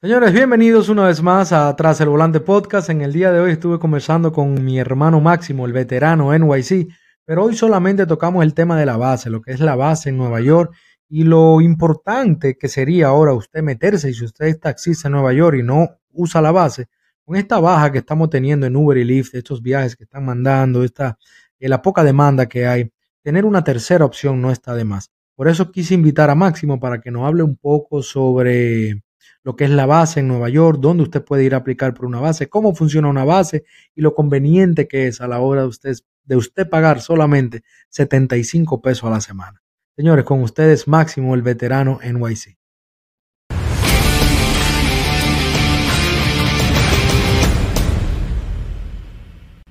Señores, bienvenidos una vez más a Tras el Volante Podcast. En el día de hoy estuve conversando con mi hermano Máximo, el veterano NYC, pero hoy solamente tocamos el tema de la base, lo que es la base en Nueva York y lo importante que sería ahora usted meterse, y si usted es taxista en Nueva York y no usa la base, con esta baja que estamos teniendo en Uber y Lyft, estos viajes que están mandando, esta, eh, la poca demanda que hay, tener una tercera opción no está de más. Por eso quise invitar a Máximo para que nos hable un poco sobre lo que es la base en Nueva York, dónde usted puede ir a aplicar por una base, cómo funciona una base y lo conveniente que es a la hora de usted, de usted pagar solamente 75 pesos a la semana. Señores, con ustedes Máximo, el veterano NYC.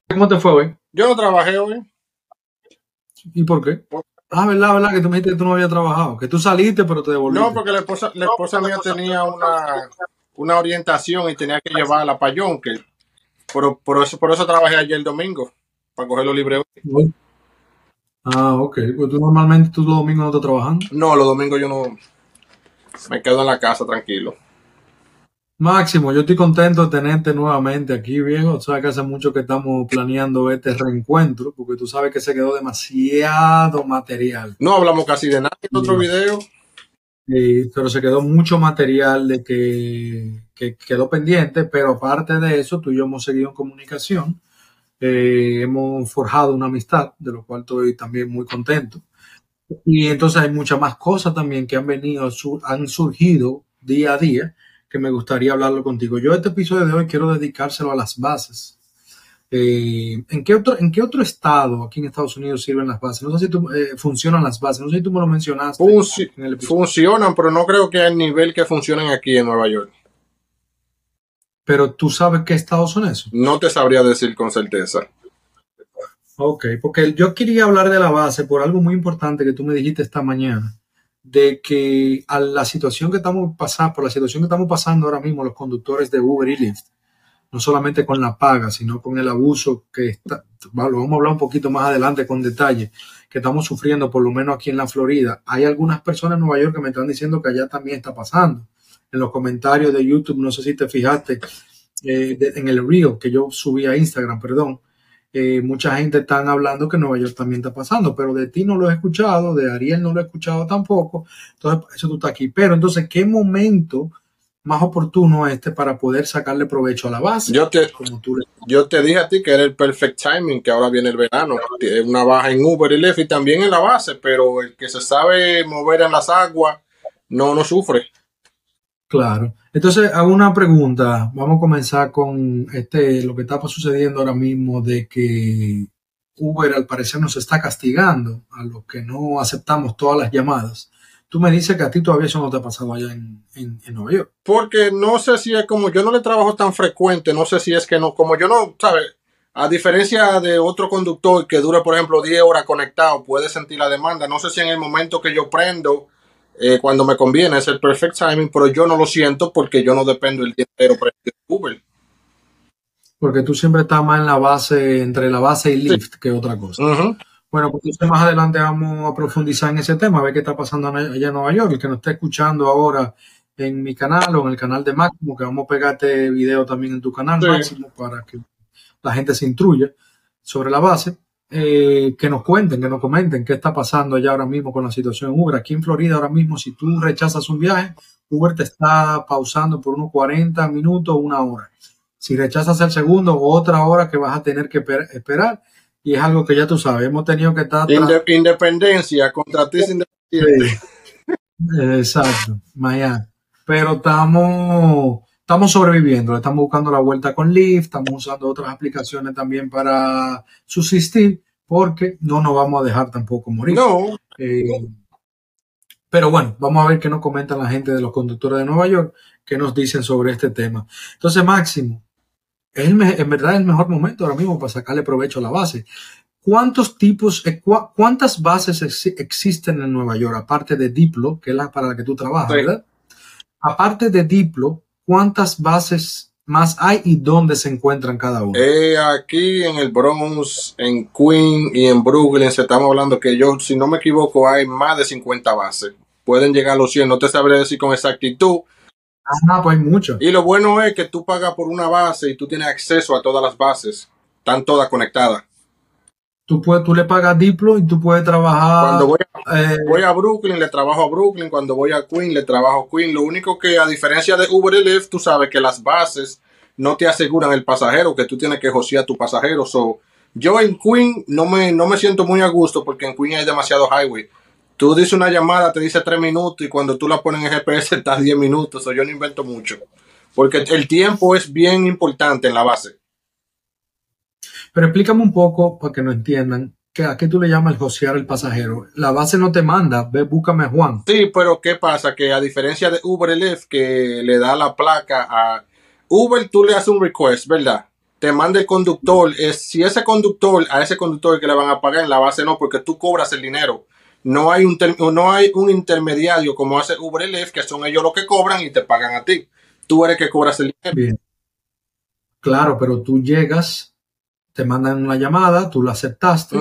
¿Cómo te fue hoy? Yo no trabajé hoy. ¿Y por qué? Ah, verdad, verdad, que tú me dijiste que tú no habías trabajado, que tú saliste pero te devolviste. No, porque la esposa, la esposa mía tenía una, una orientación y tenía que llevar a payón, que por, por, eso, por eso trabajé ayer el domingo, para cogerlo libre hoy. Ah, ok. Pues tú normalmente tú los domingos no estás trabajando. No, los domingos yo no me quedo en la casa tranquilo. Máximo, yo estoy contento de tenerte nuevamente aquí, viejo. Sabes que hace mucho que estamos planeando este reencuentro, porque tú sabes que se quedó demasiado material. No hablamos casi de nada en otro video. Sí, pero se quedó mucho material de que, que quedó pendiente, pero aparte de eso, tú y yo hemos seguido en comunicación. Eh, hemos forjado una amistad, de lo cual estoy también muy contento. Y entonces hay muchas más cosas también que han venido, han surgido día a día que me gustaría hablarlo contigo. Yo este episodio de hoy quiero dedicárselo a las bases. Eh, ¿en, qué otro, ¿En qué otro estado aquí en Estados Unidos sirven las bases? No sé si tú, eh, funcionan las bases, no sé si tú me lo mencionaste Funci- en el episodio. funcionan, pero no creo que al nivel que funcionan aquí en Nueva York. Pero tú sabes qué estados son esos. No te sabría decir con certeza. Ok, porque yo quería hablar de la base por algo muy importante que tú me dijiste esta mañana, de que a la situación que estamos pasando, por la situación que estamos pasando ahora mismo los conductores de Uber y Lyft, no solamente con la paga, sino con el abuso que está, lo vamos a hablar un poquito más adelante con detalle, que estamos sufriendo por lo menos aquí en la Florida. Hay algunas personas en Nueva York que me están diciendo que allá también está pasando. En los comentarios de YouTube, no sé si te fijaste, eh, en el reel que yo subí a Instagram, perdón, eh, mucha gente están hablando que Nueva York también está pasando, pero de ti no lo he escuchado, de Ariel no lo he escuchado tampoco, entonces eso tú estás aquí. Pero entonces, ¿qué momento más oportuno este para poder sacarle provecho a la base? Yo te, Como tú le- yo te dije a ti que era el perfect timing, que ahora viene el verano. Tiene Una baja en Uber y Lyft y también en la base, pero el que se sabe mover en las aguas no, no sufre. Claro. Entonces, hago una pregunta. Vamos a comenzar con este, lo que está sucediendo ahora mismo de que Uber al parecer nos está castigando a los que no aceptamos todas las llamadas. Tú me dices que a ti todavía eso no te ha pasado allá en, en- en Nueva York. Porque no sé si es como yo no le trabajo tan frecuente, no sé si es que no, como yo no, ¿sabes? A diferencia de otro conductor que dure, por ejemplo, 10 horas conectado, puede sentir la demanda. No sé si en el momento que yo prendo, eh, cuando me conviene, es el perfect timing, pero yo no lo siento porque yo no dependo el día entero el Uber. Porque tú siempre estás más en la base, entre la base y Lyft que otra cosa. Bueno, pues entonces más adelante vamos a profundizar en ese tema, a ver qué está pasando allá en Nueva York. El que nos está escuchando ahora en mi canal o en el canal de Máximo, que vamos a pegarte video también en tu canal, Sí. Máximo, para que la gente se instruya sobre la base. Eh, que nos cuenten, que nos comenten qué está pasando allá ahora mismo con la situación en Uber. Aquí en Florida ahora mismo, si tú rechazas un viaje, Uber te está pausando por unos 40 minutos una hora. Si rechazas el segundo, otra hora que vas a tener que per- esperar. Y es algo que ya tú sabes, hemos tenido que estar... Inde- independencia, contratista independiente. Sí. Exacto, Miami. Pero estamos, estamos sobreviviendo, estamos buscando la vuelta con Lyft, estamos usando otras aplicaciones también para subsistir, porque no nos vamos a dejar tampoco morir. No, Eh, pero bueno, vamos a ver qué nos comentan la gente de los conductores de Nueva York, qué nos dicen sobre este tema. Entonces, Máximo, es en verdad el mejor momento ahora mismo para sacarle provecho a la base. ¿Cuántos tipos, eh, cuántas bases ex- existen en Nueva York, aparte de Diplo, que es la para la que tú trabajas, Sí. verdad? Aparte de Diplo, ¿cuántas bases más hay y dónde se encuentran cada una? Eh, aquí en el Bronx, en Queens y en Brooklyn se estamos hablando que yo, si no me equivoco, hay más de 50 bases. Pueden llegar a los 100, no te sabré decir con exactitud, Ah, pues hay mucho. Y lo bueno es que tú pagas por una base y tú tienes acceso a todas las bases. Están todas conectadas. Tú, puedes, tú le pagas Diplo y tú puedes trabajar. Cuando voy a, eh, voy a, Brooklyn, le trabajo a Brooklyn. Cuando voy a Queen, le trabajo a Queen. Lo único que, a diferencia de Uber y Lyft, tú sabes que las bases no te aseguran el pasajero, que tú tienes que josear a tu pasajero. So, yo en Queen no me, no me siento muy a gusto porque en Queen hay demasiado highway. Tú dices una llamada, te dice tres minutos y cuando tú la pones en GPS estás 10 minutos. O yo no invento mucho. Porque el tiempo es bien importante en la base. Pero explícame un poco para que no entiendan. que ¿A qué tú le llamas el josear al pasajero? La base no te manda, ve, búscame a Juan. Sí, pero ¿qué pasa? Que a diferencia de Uber y Lyft, que le da la placa a Uber, tú le haces un request, ¿verdad? Te manda el conductor. Es, si ese conductor, a ese conductor que le van a pagar en la base, no, porque tú cobras el dinero no hay un, no hay un intermediario como hace Uber y Lyft, que son ellos los que cobran y te pagan a ti. Tú eres que cobras el dinero. Bien. Claro, pero tú llegas, te mandan una llamada, tú la aceptaste,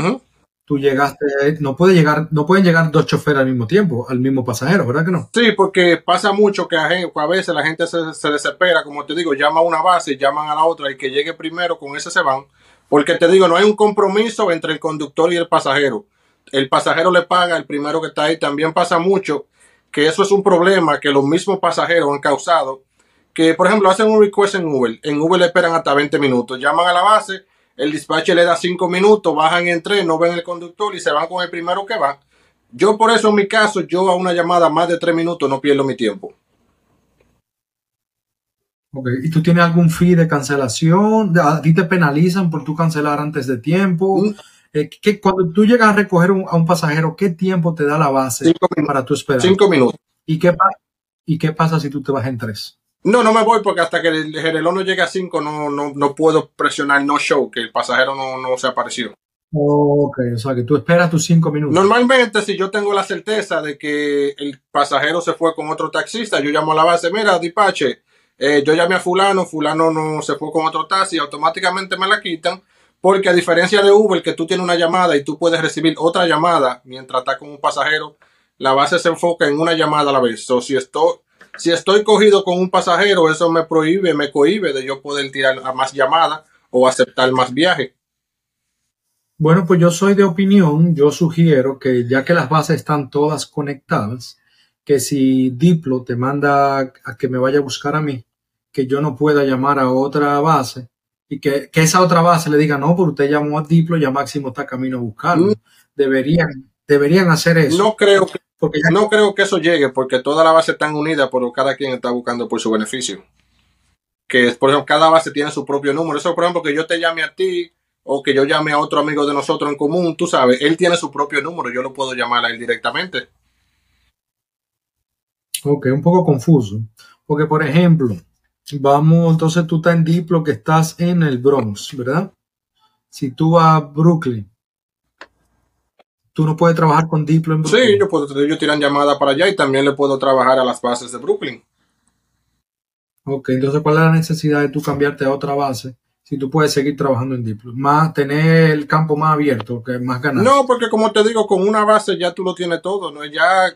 tú llegaste, no puede llegar, no pueden llegar dos choferes al mismo tiempo, al mismo pasajero, ¿verdad que no? Sí, porque pasa mucho que a, veces la gente se, se, desespera, como te digo, llama a una base, llaman a la otra y que llegue primero, con ese se van. Porque te digo, no hay un compromiso entre el conductor y el pasajero el pasajero le paga el primero que está ahí. También pasa mucho que eso es un problema que los mismos pasajeros han causado. Que, por ejemplo, hacen un request en Uber. En Uber le esperan hasta 20 minutos. Llaman a la base, el dispatcher le da 5 minutos, bajan en tren, no ven el conductor y se van con el primero que va. Yo, por eso, en mi caso, yo a una llamada más de 3 minutos no pierdo mi tiempo. Ok, ¿y tú tienes algún fee de cancelación? ¿A ti te penalizan por tú cancelar antes de tiempo? Mm. Eh, cuando tú llegas a recoger a un pasajero, ¿qué tiempo te da la base para tu esperar? Cinco minutos. ¿Y qué, ¿Y qué pasa si tú te vas en tres? No, no me voy porque hasta que el reloj no llegue a cinco no, no, puedo presionar no show, que el pasajero no, no se apareció. Ok, o sea que tú esperas tus cinco minutos. Normalmente, si yo tengo la certeza de que el pasajero se fue con otro taxista, yo llamo a la base, mira, Dipache, eh, yo llamé a fulano, fulano no se fue con otro taxi, automáticamente me la quitan porque a diferencia de Uber, que tú tienes una llamada y tú puedes recibir otra llamada mientras estás con un pasajero, la base se enfoca en una llamada a la vez. So, si estoy, si estoy cogido con un pasajero, eso me prohíbe, me cohibe de yo poder tirar a más llamadas o aceptar más viajes. Bueno, pues yo soy de opinión, yo sugiero que ya que las bases están todas conectadas, que si Diplo te manda a que me vaya a buscar a mí, que yo no pueda llamar a otra base, y que, esa otra base le diga, no, pero usted llamó a Diplo, ya Máximo está camino a buscarlo. Mm. Deberían, deberían hacer eso. No creo que, porque no creo que eso llegue, porque toda la base están unidas, pero cada quien está buscando por su beneficio. Que, por ejemplo, cada base tiene su propio número. Eso, por ejemplo, que yo te llame a ti o que yo llame a otro amigo de nosotros en común, tú sabes, él tiene su propio número, yo lo puedo llamar a él directamente. Ok, un poco confuso. Porque, por ejemplo, Vamos, entonces tú estás en Diplo que estás en el Bronx, ¿verdad? Si tú vas a Brooklyn, tú no puedes trabajar con Diplo en Brooklyn. Sí, yo puedo, ellos tiran llamada para allá y también le puedo trabajar a las bases de Brooklyn. Ok, entonces ¿cuál es la necesidad de tú cambiarte a otra base? Si tú puedes seguir trabajando en Diplo, más tener el campo más abierto, que más ganar. No, porque como te digo, con una base ya tú lo tienes todo, ¿no? Ya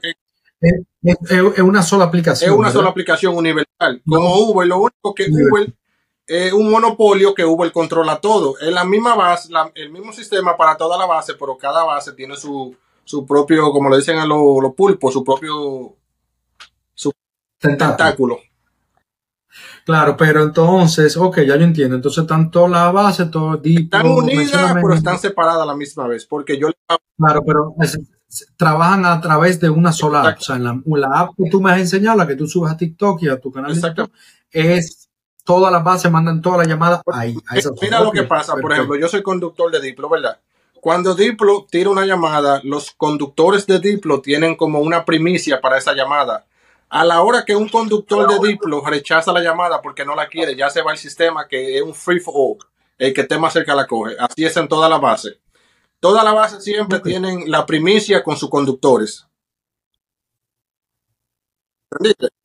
es, una sola aplicación. Es una sola aplicación universal. Como Uber, lo único que Uber es un monopolio que Uber controla todo. Es la misma base, el mismo sistema para toda la base, pero cada base tiene su, su propio, como le dicen a los, pulpos, su propio su tentáculo. Claro, pero entonces, ok, ya yo entiendo. Entonces, tanto la base, todo Están unidas, pero están separadas a la misma vez. Porque yo. Claro, pero trabajan a través de una sola app. O sea, en la, app que tú me has enseñado, la que tú subes a TikTok y a tu canal Exacto. es todas las bases mandan todas las llamadas ahí. Mira lo que pasa, por ejemplo, yo soy conductor de Diplo, ¿verdad? Cuando Diplo tira una llamada, los conductores de Diplo tienen como una primicia para esa llamada. A la hora que un conductor de Diplo rechaza la llamada porque no la quiere, ya se va el sistema que es un free for all. El que esté más cerca la coge. Así es en toda la base. Toda la base siempre tienen la primicia con sus conductores.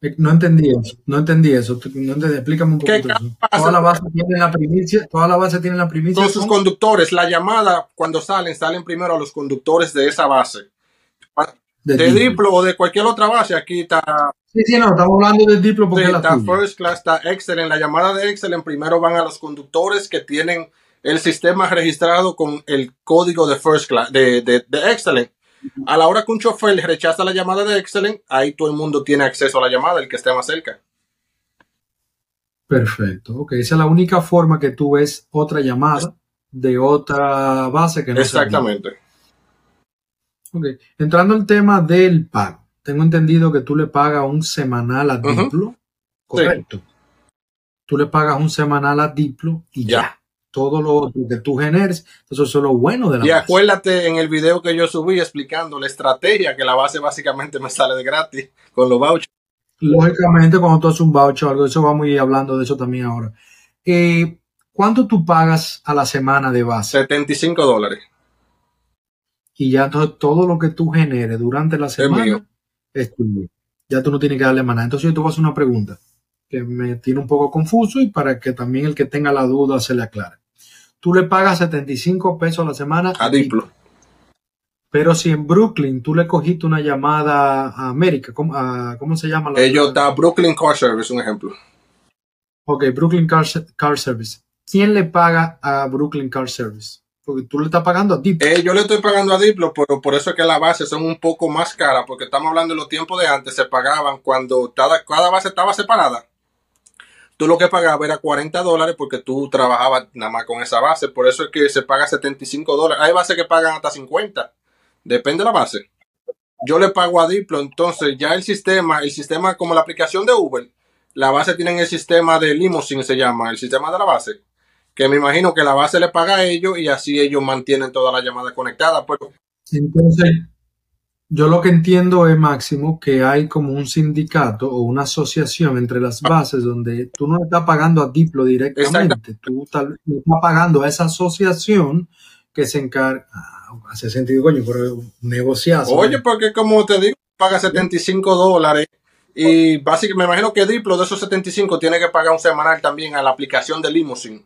Eh, no entendí eso, no entendí eso. No entendí, explícame un poquito eso. Toda la base tiene la primicia, toda la base tiene la primicia. Con sus conductores, la llamada cuando salen, salen primero a los conductores de esa base. De, Diplo o de cualquier otra base, aquí está Sí, sí, no, estamos hablando de Diplo porque Sí, la está tuya. First Class, está Excellent. La llamada de Excellent primero van a los conductores que tienen el sistema registrado con el código de First Class, de, de, de Excellent. A la hora que un chofer rechaza la llamada de Excellent, ahí todo el mundo tiene acceso a la llamada, el que esté más cerca. Perfecto. Ok, esa es la única forma que tú ves otra llamada de otra base que no. Exactamente. Ok. Entrando al tema del pago. Tengo entendido que tú le pagas un semanal a. Diplo. Correcto. Tú le pagas un semanal a Diplo y ya. Ya. Todo lo otro que tú generes, eso es lo bueno de la Y base. acuérdate en el video que yo subí explicando la estrategia que la base básicamente me sale de gratis con los vouchers. Lógicamente, cuando tú haces un voucher o algo, eso vamos a ir hablando de eso también ahora. Eh, ¿Cuánto tú pagas a la semana de base? 75 dólares. Y ya entonces todo lo que tú generes durante la mío. semana es tuyo. Ya tú no tienes que darle más nada. Entonces yo te voy a hacer una pregunta que me tiene un poco confuso y para que también el que tenga la duda se le aclare. Tú le pagas 75 pesos a la semana A Diplo. Pero si en Brooklyn tú le cogiste una llamada a América, ¿cómo, a- ¿cómo se llama? la- Ellos está Brooklyn Car Service, un ejemplo. Ok, Brooklyn Car, Car Service. ¿Quién le paga a Brooklyn Car Service? Porque tú le estás pagando a Diplo. Eh, yo le estoy pagando a Diplo, pero por eso es que las bases son un poco más caras, porque estamos hablando de los tiempos de antes, se pagaban cuando cada, cada base estaba separada. Tú lo que pagabas era 40 dólares porque tú trabajabas nada más con esa base, por eso es que se paga 75 dólares. Hay bases que pagan hasta 50, depende de la base. Yo le pago a Diplo, entonces ya el sistema, el sistema como la aplicación de Uber, la base tiene el sistema de limousine, se llama, el sistema de la base, que me imagino que la base le paga a ellos y así ellos mantienen toda la llamada conectada. Pero Entonces, yo lo que entiendo es, Máximo, que hay como un sindicato o una asociación entre las bases donde tú no estás pagando a Diplo directamente, tú tal vez estás pagando a esa asociación que se encarga. Ah, hace sentido, coño, pero negociazo. Oye, ¿no? porque como te digo, paga 75 dólares y básicamente me imagino que Diplo de esos 75 tiene que pagar un semanal también a la aplicación de Limousine,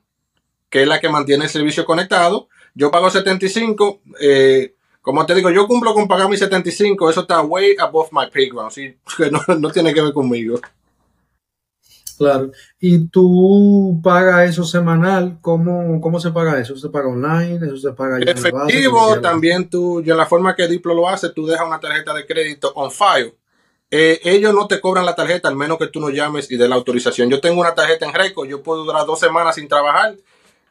que es la que mantiene el servicio conectado. Yo pago 75, eh, como te digo, yo cumplo con pagar mis 75, eso está way above my playground, ¿sí? que no, no tiene que ver conmigo. Claro. Y tú pagas eso semanal, ¿cómo, cómo se paga eso? ¿Eso se paga online? ¿Eso se paga ya en? Efectivo, ¿Cómo se llama? también tú, y en la forma que Diplo lo hace, tú dejas una tarjeta de crédito on file. Eh, ellos no te cobran la tarjeta al menos que tú no llames y de la autorización. Yo tengo una tarjeta en Reco, yo puedo durar dos semanas sin trabajar,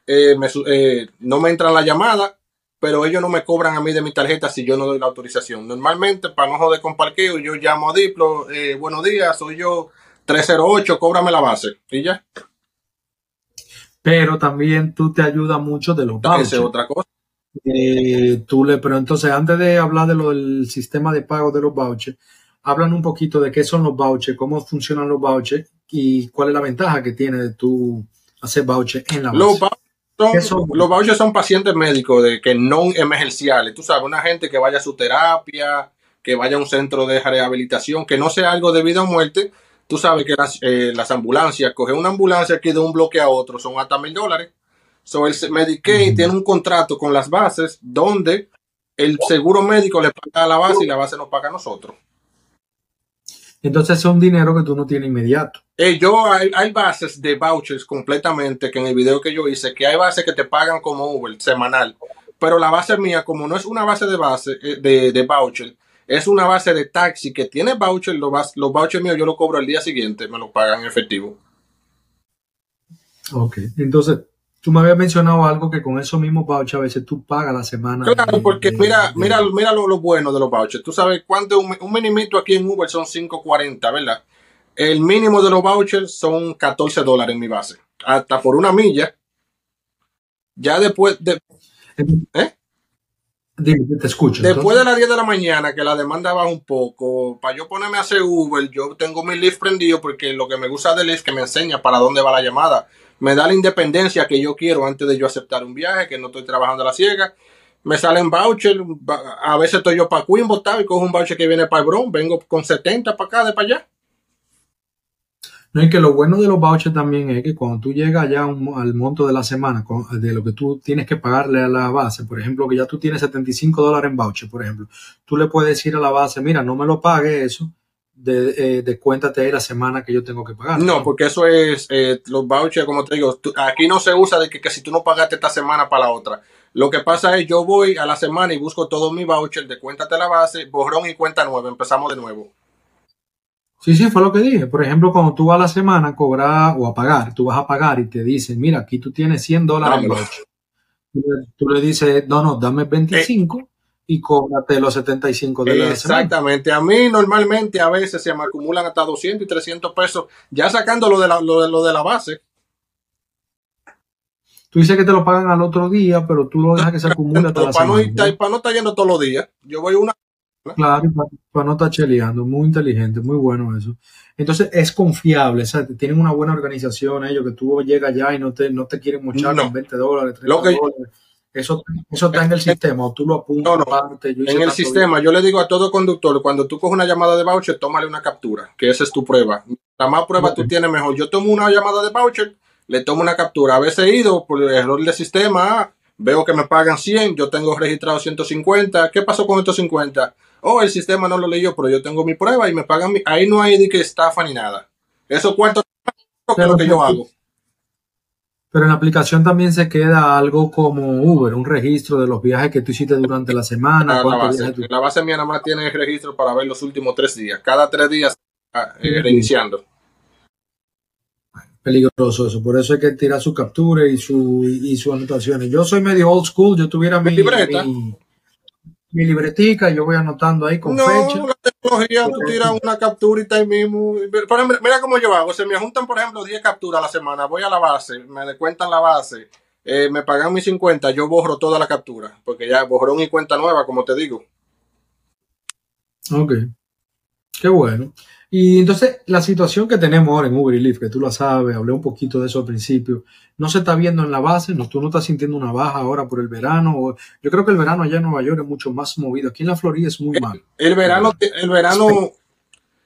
eh, me eh, no me entran la llamada, pero ellos no me cobran a mí de mi tarjeta si yo no doy la autorización. Normalmente, para no joder con parqueo, yo llamo a Diplo, eh, buenos días, soy yo 308, cóbrame la base. Y ya, Pero también tú te ayudas mucho de los esa es otra cosa. Eh, tú le, pero entonces, antes de hablar de lo del sistema de pago de los vouchers, hablan un poquito de qué son los vouchers, cómo funcionan los vouchers y cuál es la ventaja que tiene de tú hacer vouchers en la Los base. ¿Qué son, los vouchers son pacientes médicos de que no emergenciales. Tú sabes, una gente que vaya a su terapia, que vaya a un centro de rehabilitación, que no sea algo de vida o muerte. Tú sabes que las, eh, las ambulancias, coger una ambulancia aquí de un bloque a otro son hasta mil dólares. So, el Medicaid tiene un contrato con las bases donde el seguro médico le paga a la base y la base nos paga a nosotros. Entonces, es un dinero que tú no tienes inmediato. Eh, yo hay, hay bases de vouchers completamente que en el video que yo hice, que hay bases que te pagan como Uber semanal, pero la base mía, como no es una base de base eh, de, de voucher, es una base de taxi que tiene voucher, los, los vouchers míos yo los cobro el día siguiente, me los pagan en efectivo. Ok. Entonces, tú me habías mencionado algo que con esos mismos vouchers a veces tú pagas la semana. Claro, de- porque de- mira, de- mira, mira lo, lo bueno de los vouchers. Tú sabes cuánto un, un minimito aquí en Uber son 5.40, ¿verdad? El mínimo de los vouchers son 14 dólares en mi base. Hasta por una milla. Ya después de, ¿eh? Te escucho. Después entonces. de las 10 de la mañana, que la demanda baja un poco, para yo ponerme a hacer Uber, yo tengo mi Lyft prendido porque lo que me gusta del Lyft es que me enseña para dónde va la llamada. Me da la independencia que yo quiero antes de yo aceptar un viaje, que no estoy trabajando a la ciega. Me salen voucher, va- a veces estoy yo para botado y cojo un voucher que viene para el Bronx, vengo con 70 para acá, de para allá. No, y que lo bueno de los vouchers también es que cuando tú llegas ya al monto de la semana, con- de lo que tú tienes que pagarle a la base, por ejemplo, que ya tú tienes 75 dólares en voucher, por ejemplo, tú le puedes decir a la base, mira, no me lo pague eso, de, eh, cuéntate ahí la semana que yo tengo que pagar. No, porque eso es eh, los vouchers, como te digo, aquí no se usa de que, que, si tú no pagaste esta semana para la otra. Lo que pasa es yo voy a la semana y busco todo mi voucher de cuéntate la base, borrón y cuenta nueva, empezamos de nuevo. Sí, sí, fue lo que dije. Por ejemplo, cuando tú vas a la semana a cobrar o a pagar, tú vas a pagar y te dicen, mira, aquí tú tienes 100 dólares en voucher. Tú le dices, no, no, dame 25 y cóbrate los 75 de la Exactamente. A mí normalmente a veces se me acumulan hasta 200 y 300 pesos, ya sacando lo de la, lo de, lo de la base. Tú dices que te lo pagan al otro día, pero tú lo dejas que se acumule hasta la para No estar, para no estar yendo todos los días. Yo voy una... Claro, para, no estar cheleando. Muy inteligente, muy bueno eso. Entonces es confiable, o sea, tienen una buena organización ellos, que tú llegas allá y no te, no te quieren mochar con 20 dólares, 30 dólares eso, eso está en el sistema, o tú lo apuntas en el sistema, yo le digo a todo conductor, cuando tú coges una llamada de voucher, tómale una captura, que esa es tu prueba. La más prueba tú tienes mejor. Yo tomo una llamada de voucher, le tomo una captura. A veces he ido por el error del sistema, veo que me pagan 100, yo tengo registrado 150. ¿Qué pasó con estos 50? Oh, el sistema no lo leyó, pero yo tengo mi prueba y me pagan. Mi... Ahí no hay de que estafa ni nada. Eso cuánto es lo que yo hago. Pero en la aplicación también se queda algo como Uber, un registro de los viajes que tú hiciste durante la semana. la, base, la base mía nada más tiene el registro para ver los últimos tres días. Cada tres días ah, eh, reiniciando. Peligroso eso, por eso hay que tirar su captura y su y sus anotaciones. Yo soy medio old school, yo tuviera mi, mi, mi libretica, yo voy anotando ahí con fecha. la tecnología, tú tiras una capturita ahí mismo. mira cómo yo hago. Se me juntan, por ejemplo, 10 capturas a la semana. Voy a la base, me descuentan la base, eh, me pagan mis 50, yo borro toda la captura. Porque ya borró mi cuenta nueva, como te digo. Ok. Qué bueno. Y entonces, la situación que tenemos ahora en Uber y Lyft, que tú lo sabes, hablé un poquito de eso al principio, no se está viendo en la base, no, tú no estás sintiendo una baja ahora por el verano. Yo creo que el verano allá en Nueva York es mucho más movido. Aquí en la Florida es muy mal. El verano, el verano,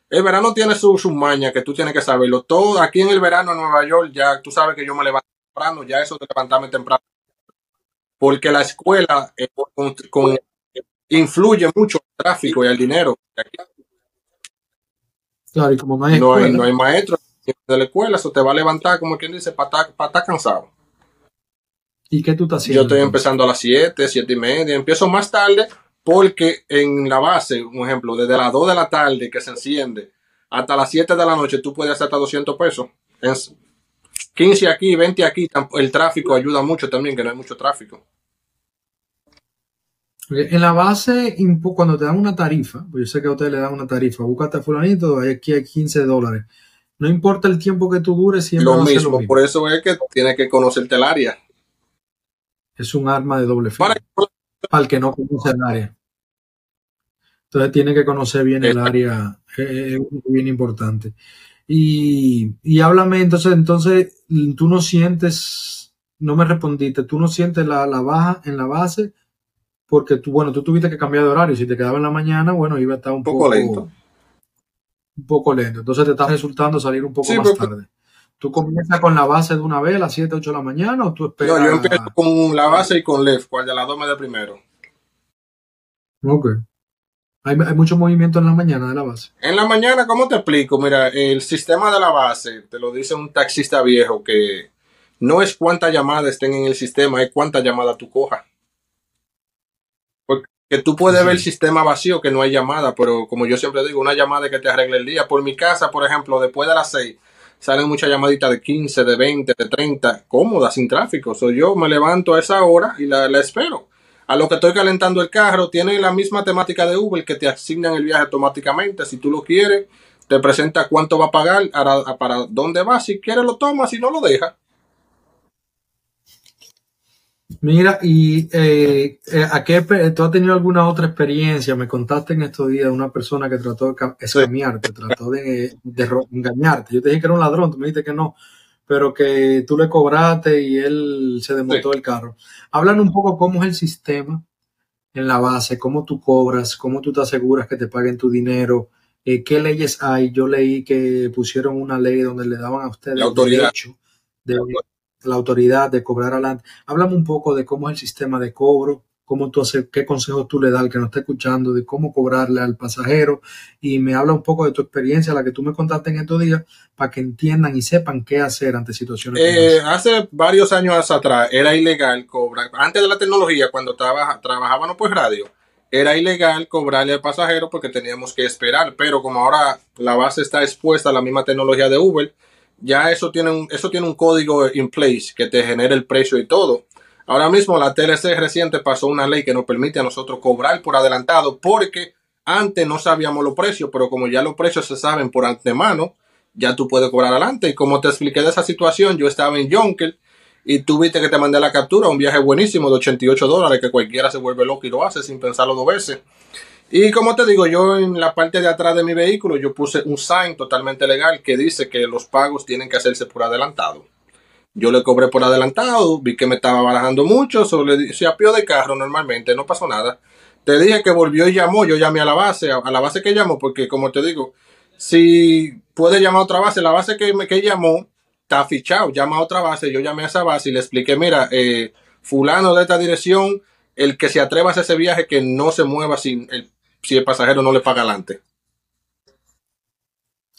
el verano tiene su, su maña que tú tienes que saberlo. Todo aquí en el verano en Nueva York, ya tú sabes que yo me levanto temprano, ya eso de levantarme temprano. Porque la escuela eh, influye mucho el tráfico y el dinero. Claro, y como no hay, no hay, no hay maestro de la escuela, eso te va a levantar, como quien dice, para estar, cansado. ¿Y qué tú estás haciendo? Yo estoy empezando a las 7, 7 y media. Empiezo más tarde porque en la base, un ejemplo, desde las 2 de la tarde que se enciende hasta las 7 de la noche, tú puedes hacer hasta 200 pesos. 15 aquí, 20 aquí. El tráfico ayuda mucho también, que no hay mucho tráfico. En la base, cuando te dan una tarifa, pues yo sé que a ustedes le dan una tarifa, búscate a fulanito, aquí hay 15 dólares. No importa el tiempo que tú dures, siempre lo, mismo, Por eso es que tienes que conocerte el área. Es un arma de doble filo. Para, el que no conoce el área. Entonces tiene que conocer bien el área, es bien importante. Y, y háblame, entonces, entonces, tú no sientes, no me respondiste, tú no sientes la, la baja en la base porque tú, bueno, tú tuviste que cambiar de horario. Si te quedaba en la mañana, bueno, iba a estar un, poco, lento. Un poco lento. Entonces te está resultando salir un poco más tarde. ¿Tú comienzas con la base de una vez a las 7, 8 de la mañana o tú esperas? No, yo empiezo con la base y con left, cual de las dos me da primero. Ok. Hay, hay, mucho movimiento en la mañana de la base. En la mañana, ¿cómo te explico? Mira, el sistema de la base, te lo dice un taxista viejo, que no es cuántas llamadas estén en el sistema, es cuántas llamadas tú cojas que tú puedes ver el sistema vacío, que no hay llamada, pero como yo siempre digo, una llamada que te arregle el día. Por mi casa, por ejemplo, después de las 6, salen muchas llamaditas de 15, de 20, de 30, cómodas, sin tráfico. So, yo me levanto a esa hora y la, espero. A lo que estoy calentando el carro, tiene la misma temática de Uber, que te asignan el viaje automáticamente. Si tú lo quieres, te presenta cuánto va a pagar, para, para dónde va. Si quieres, lo tomas, si no, lo deja. Mira, y eh, eh, ¿a qué, tú has tenido alguna otra experiencia? Me contaste en estos días de una persona que trató de escamearte, trató de, engañarte. Yo te dije que era un ladrón, tú me dijiste que no, pero que tú le cobraste y él se desmontó el carro. Hablan un poco cómo es el sistema en la base, cómo tú cobras, cómo tú te aseguras que te paguen tu dinero, eh, qué leyes hay. Yo leí que pusieron una ley donde le daban a ustedes el derecho de, la autoridad de cobrar adelante. Háblame un poco de cómo es el sistema de cobro cómo tú haces, qué consejos tú le das al que no está escuchando de cómo cobrarle al pasajero y me habla un poco de tu experiencia, la que tú me contaste en estos días, para que entiendan y sepan qué hacer ante situaciones. Eh, hace varios años atrás era ilegal cobrar, antes de la tecnología, cuando trabaja, trabajábamos por radio, era ilegal cobrarle al pasajero porque teníamos que esperar, pero como ahora la base está expuesta a la misma tecnología de Uber, ya eso tiene un, eso tiene un código in place que te genera el precio y todo. Ahora mismo la TLC reciente pasó una ley que nos permite a nosotros cobrar por adelantado porque antes no sabíamos los precios, pero como ya los precios se saben por antemano, ya tú puedes cobrar adelante. Y como te expliqué de esa situación, yo estaba en Jonker y tú viste que te mandé la captura, un viaje buenísimo de 88 dólares que cualquiera se vuelve loco y lo hace sin pensarlo dos veces. Y como te digo, yo en la parte de atrás de mi vehículo, yo puse un sign totalmente legal que dice que los pagos tienen que hacerse por adelantado. Yo le cobré por adelantado, vi que me estaba barajando mucho, solo le se apió de carro normalmente, no pasó nada. Te dije que volvió y llamó, yo llamé a la base, a la base que llamó, porque como te digo, si puede llamar a otra base, la base que, que llamó está fichado, llama a otra base, yo llamé a esa base y le expliqué, mira, eh, fulano de esta dirección, el que se atreva a hacer ese viaje, que no se mueva sin el, si el pasajero no le paga adelante.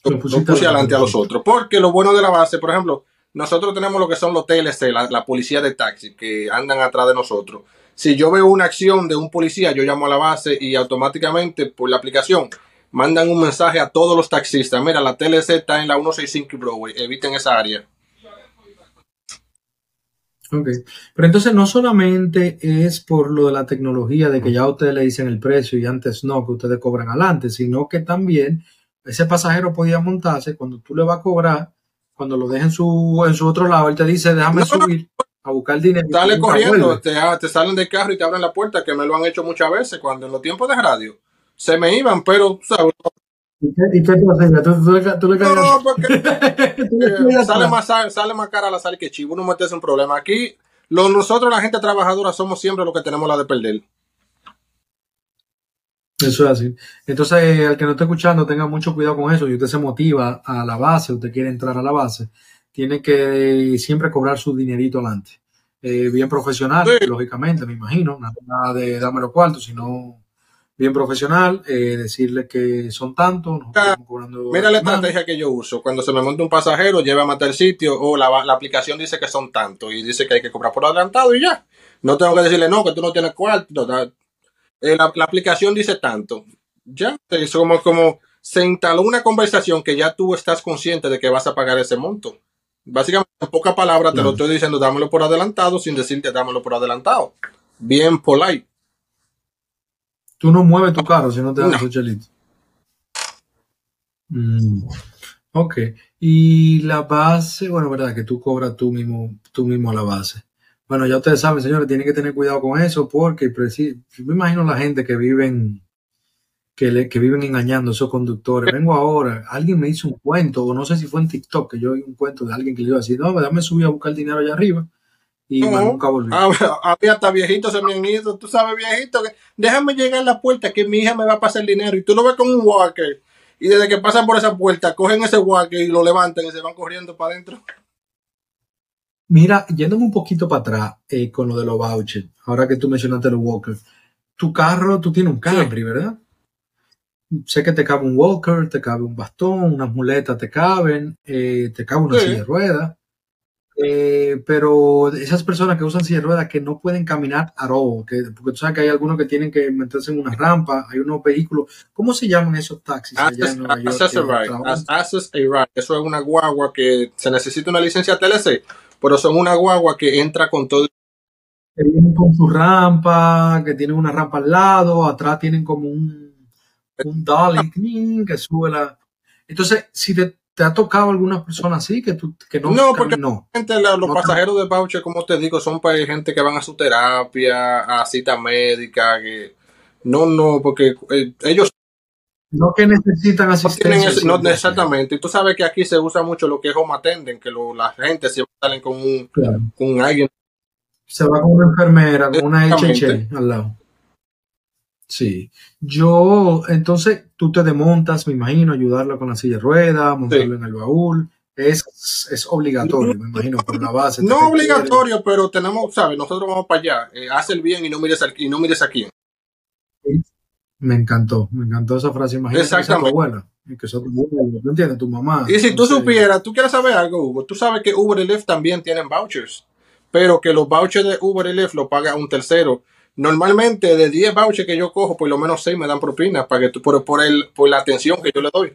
Lo puse adelante a los otros. Porque lo bueno de la base, por ejemplo, nosotros tenemos lo que son los TLC, la, policía de taxi, que andan atrás de nosotros. Si yo veo una acción de un policía, yo llamo a la base y automáticamente por la aplicación mandan un mensaje a todos los taxistas. Mira, la TLC está en la 165 Broadway, eviten esa área. Ok, pero entonces no solamente es por lo de la tecnología, de que ya ustedes le dicen el precio y antes no, que ustedes cobran adelante, sino que también ese pasajero podía montarse cuando tú le vas a cobrar cuando lo dejen en su, en su otro lado, él te dice, déjame subir a buscar dinero. Sale corriendo, te, te, salen del carro y te abren la puerta, que me lo han hecho muchas veces cuando en los tiempos de radio se me iban, pero, ¿sabes? ¿Y qué, te ¿Tú, le, tú le No, porque eh, sale, más, sale más cara la sal que chivo, uno metes un problema. Aquí, lo, nosotros, la gente trabajadora, somos siempre los que tenemos la de perder. Eso es así. Entonces, al que no esté escuchando, tenga mucho cuidado con eso. Y usted se motiva a la base, usted quiere entrar a la base, tiene que siempre cobrar su dinerito adelante. Eh, bien profesional, lógicamente, me imagino. Nada de darme los cuartos, sino bien profesional, eh, decirle que son tantos. Ah, mira la estrategia que yo uso. Cuando se me monta un pasajero, lleva a el sitio o la, la aplicación dice que son tantos y dice que hay que cobrar por adelantado y ya. No tengo que decirle, no, que tú no tienes cuarto. Eh, la, aplicación dice tanto. Ya, es como, como se instaló una conversación que ya tú estás consciente de que vas a pagar ese monto. Básicamente, en pocas palabras, te lo estoy diciendo, dámelo por adelantado sin decirte dámelo por adelantado. Bien polite. Tú no mueves tu carro si no te das no. chelito. Mm, ok. Y la base, bueno, verdad que tú cobras tú mismo, tú mismo la base. Bueno, ya ustedes saben, señores, tienen que tener cuidado con eso porque me imagino la gente que viven que, le, que viven engañando a esos conductores. Vengo ahora, alguien me hizo un cuento, o no sé si fue en TikTok, que yo vi un cuento de alguien que le iba a decir, no, dame subir a buscar dinero allá arriba. Y nunca volví. Había hasta viejitos se me han ido, tú sabes, viejito, que déjame llegar a la puerta que mi hija me va a pasar el dinero. Y tú lo ves con un walker. Y desde que pasan por esa puerta, cogen ese walker y lo levantan y se van corriendo para adentro. Mira, yéndome un poquito para atrás eh, con lo de los vouchers, ahora que tú mencionaste los walkers, tu carro, tú tienes un Camry, ¿verdad? Sé que te cabe un walker, te cabe un bastón, unas muletas te caben, eh, te cabe una silla de ruedas. Eh, pero esas personas que usan silla de ruedas que no pueden caminar a all, que, porque tú sabes que hay algunos que tienen que meterse en una rampa, hay unos vehículos, ¿cómo se llaman esos taxis allá en Nueva York? Access a ride. Eso es una guagua que se necesita una licencia TLC pero son una guagua que entra con todo. Que vienen con su rampa, que tienen una rampa al lado, atrás tienen como un, un dolly que sube la. Entonces, si te, ha tocado alguna persona así, que, tú, que no. No, porque no. los pasajeros de voucher, como te digo, son para gente que van a su terapia, a cita médica, que. No, no, porque eh, ellos no que necesitan asistencia. No, exactamente. Y tú sabes que aquí se usa mucho lo que es home attendant, que la gente se salen con un, con alguien. Se va con una enfermera, con una HH al lado. Sí. Yo, entonces, tú te desmontas, me imagino, ayudarla con la silla de ruedas, montarlo en el baúl, es, es obligatorio, me imagino, por la base. No obligatorio, pero tenemos, ¿sabes? Nosotros vamos para allá. Eh, haz el bien y no mires, a, y no mires a quién. Me encantó, me encantó esa frase. Imagínate que sea tu abuela. Que sea tu abuela, ¿no entiendes? Tu mamá. Y si tú supieras, tú quieres saber algo, Hugo, tú sabes que Uber y Lyft también tienen vouchers, pero que los vouchers de Uber y Lyft lo paga un tercero. Normalmente de 10 vouchers que yo cojo, por lo menos 6 me dan propina para que tú, por, por, el, por la atención que yo le doy.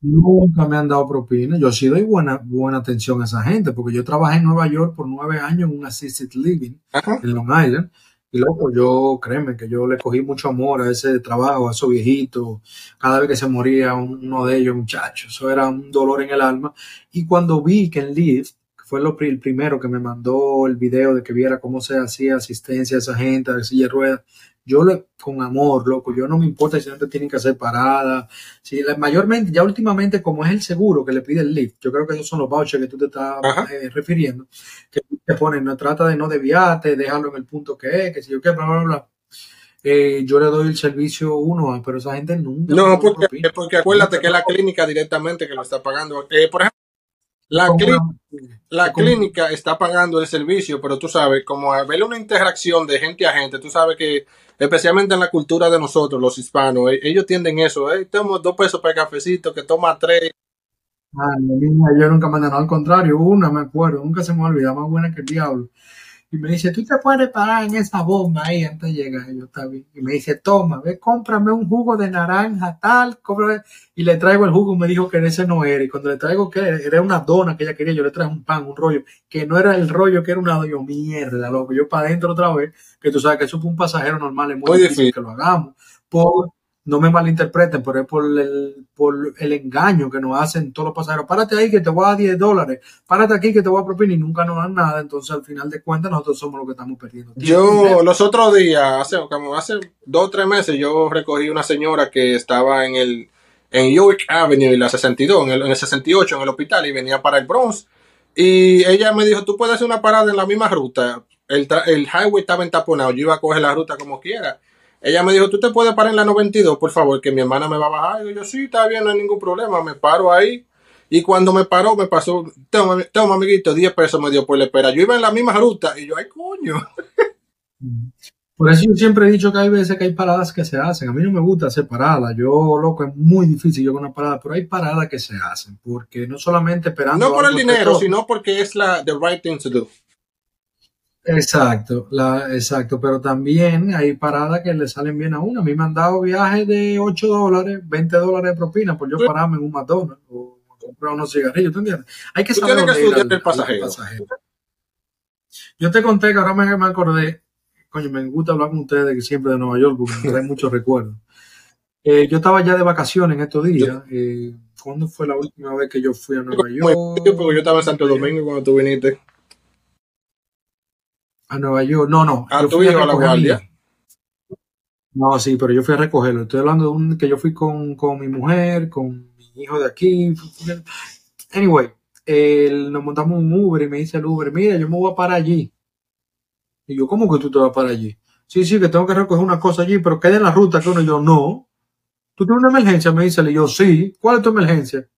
Nunca me han dado propina. Yo sí doy buena, buena atención a esa gente, porque yo trabajé en Nueva York por nueve años en un assisted living en Long Island. Y loco, yo, créeme que yo le cogí mucho amor a ese trabajo, a esos viejitos. Cada vez que se moría uno de ellos, muchachos, eso era un dolor en el alma. Y cuando vi que en Lyft, fue lo, el primero que me mandó el video de que viera cómo se hacía asistencia a esa gente de silla de ruedas, yo le, con amor, loco, yo no me importa si no te tienen que hacer parada. Si mayormente, ya últimamente, como es el seguro que le pide el lift, yo creo que esos son los vouchers que tú te estás eh, refiriendo, que te ponen, no trata de no desviarte, déjalo en el punto que es, que si yo quiero, bla, bla, bla. Eh, yo le doy el servicio uno, pero esa gente nunca. No, porque, porque acuérdate que es la clínica directamente que lo está pagando. Eh, por ejemplo, la, la clínica está pagando el servicio, pero tú sabes, como haber una interacción de gente a gente, tú sabes que especialmente en la cultura de nosotros, los hispanos, e-, ellos tienden eso, eh, tomo dos pesos para el cafecito, que toma tres. Ah, yo nunca me han al contrario, una me acuerdo, nunca se me olvida, más buena que el diablo. Y me dice, tú te puedes parar en esa bomba ahí antes de llegar. Y yo, está bien. Y me dice, toma, ve, cómprame un jugo de naranja, tal, cómprame. Y le traigo el jugo, me dijo que ese no era. Y cuando le traigo que era una dona que ella quería, yo le traje un pan, un rollo, que no era el rollo, que era una yo, mierda, loco. Yo para adentro otra vez, que tú sabes que eso fue un pasajero normal, es muy, difícil que lo hagamos. Por, no me malinterpreten, pero es por el, por el engaño que nos hacen todos los pasajeros. Párate ahí que te voy a dar 10 dólares, párate aquí que te voy a propina y nunca nos dan nada. Entonces, al final de cuentas, nosotros somos los que estamos perdiendo. Yo, los otros días, hace, como hace dos o tres meses, yo recogí una señora que estaba en el en York Avenue, en la 62, en el, en el 68, en el hospital, y venía para el Bronx. Y ella me dijo, tú puedes hacer una parada en la misma ruta. El, el highway estaba entaponado, yo iba a coger la ruta como quiera ella me dijo, ¿tú te puedes parar en la 92, por favor? Que mi hermana me va a bajar. Y yo, sí, está bien, no hay ningún problema. Me paro ahí. Y cuando me paró, me pasó, toma, toma amiguito, 10 pesos me dio por la espera. Yo iba en la misma ruta y yo, ay, coño. Por eso yo siempre he dicho que hay veces que hay paradas que se hacen. A mí no me gusta hacer paradas. Yo, loco, es muy difícil yo con una parada, pero hay paradas que se hacen. Porque no solamente esperando. No por el dinero, sino porque es la the right thing to do. Exacto, la, exacto, pero también hay paradas que le salen bien a uno. A mí me han dado viajes de 8 dólares, 20 dólares de propina por yo pararme en un McDonald's o comprar unos cigarrillos, ¿tú entiendes? Hay que saber ir al, el pasajero. Yo te conté que ahora me, me, acordé, coño, me gusta hablar con ustedes que siempre de Nueva York porque me trae muchos recuerdos. Eh, yo estaba ya de vacaciones en estos días. Eh, ¿Cuándo fue la última vez que yo fui a Nueva York? Porque yo estaba en Santo Domingo cuando tú viniste a Nueva York. No, no. Ah, tú a la guardia. No, sí, pero yo fui a recogerlo. Estoy hablando de un que yo fui con, mi mujer, con mi hijo de aquí. Anyway, nos montamos un Uber y me dice el Uber, mira, yo me voy a parar allí. Y yo, ¿cómo que tú te vas para allí? Sí, sí, que tengo que recoger una cosa allí, pero queda en la ruta que uno. Y yo, no. ¿Tú tienes una emergencia? Me dice, y yo, sí. ¿Cuál es tu emergencia?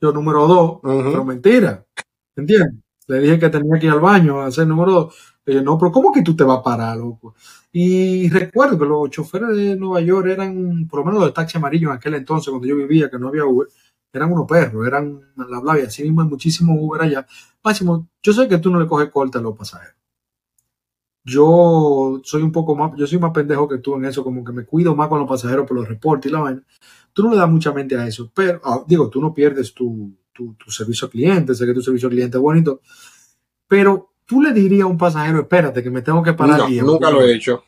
Yo, número dos. Pero mentira. ¿Entiendes? Le dije que tenía que ir al baño a hacer número dos no, pero ¿cómo que tú te vas a parar, loco? Y recuerdo que los choferes de Nueva York eran, por lo menos los taxis amarillos en aquel entonces, cuando yo vivía, que no había Uber, eran unos perros, eran la bla, y así mismo hay muchísimo Uber allá. Máximo, yo sé que tú no le coges corte a los pasajeros. Yo soy un poco más, yo soy más pendejo que tú en eso, como que me cuido más con los pasajeros por los reportes y la vaina. Tú no le das mucha mente a eso, pero, ah, digo, tú no pierdes tu, tu, tu servicio al cliente, sé que tu servicio al cliente es bonito, pero tú le dirías a un pasajero, espérate, que me tengo que parar no, Nunca lo he hecho.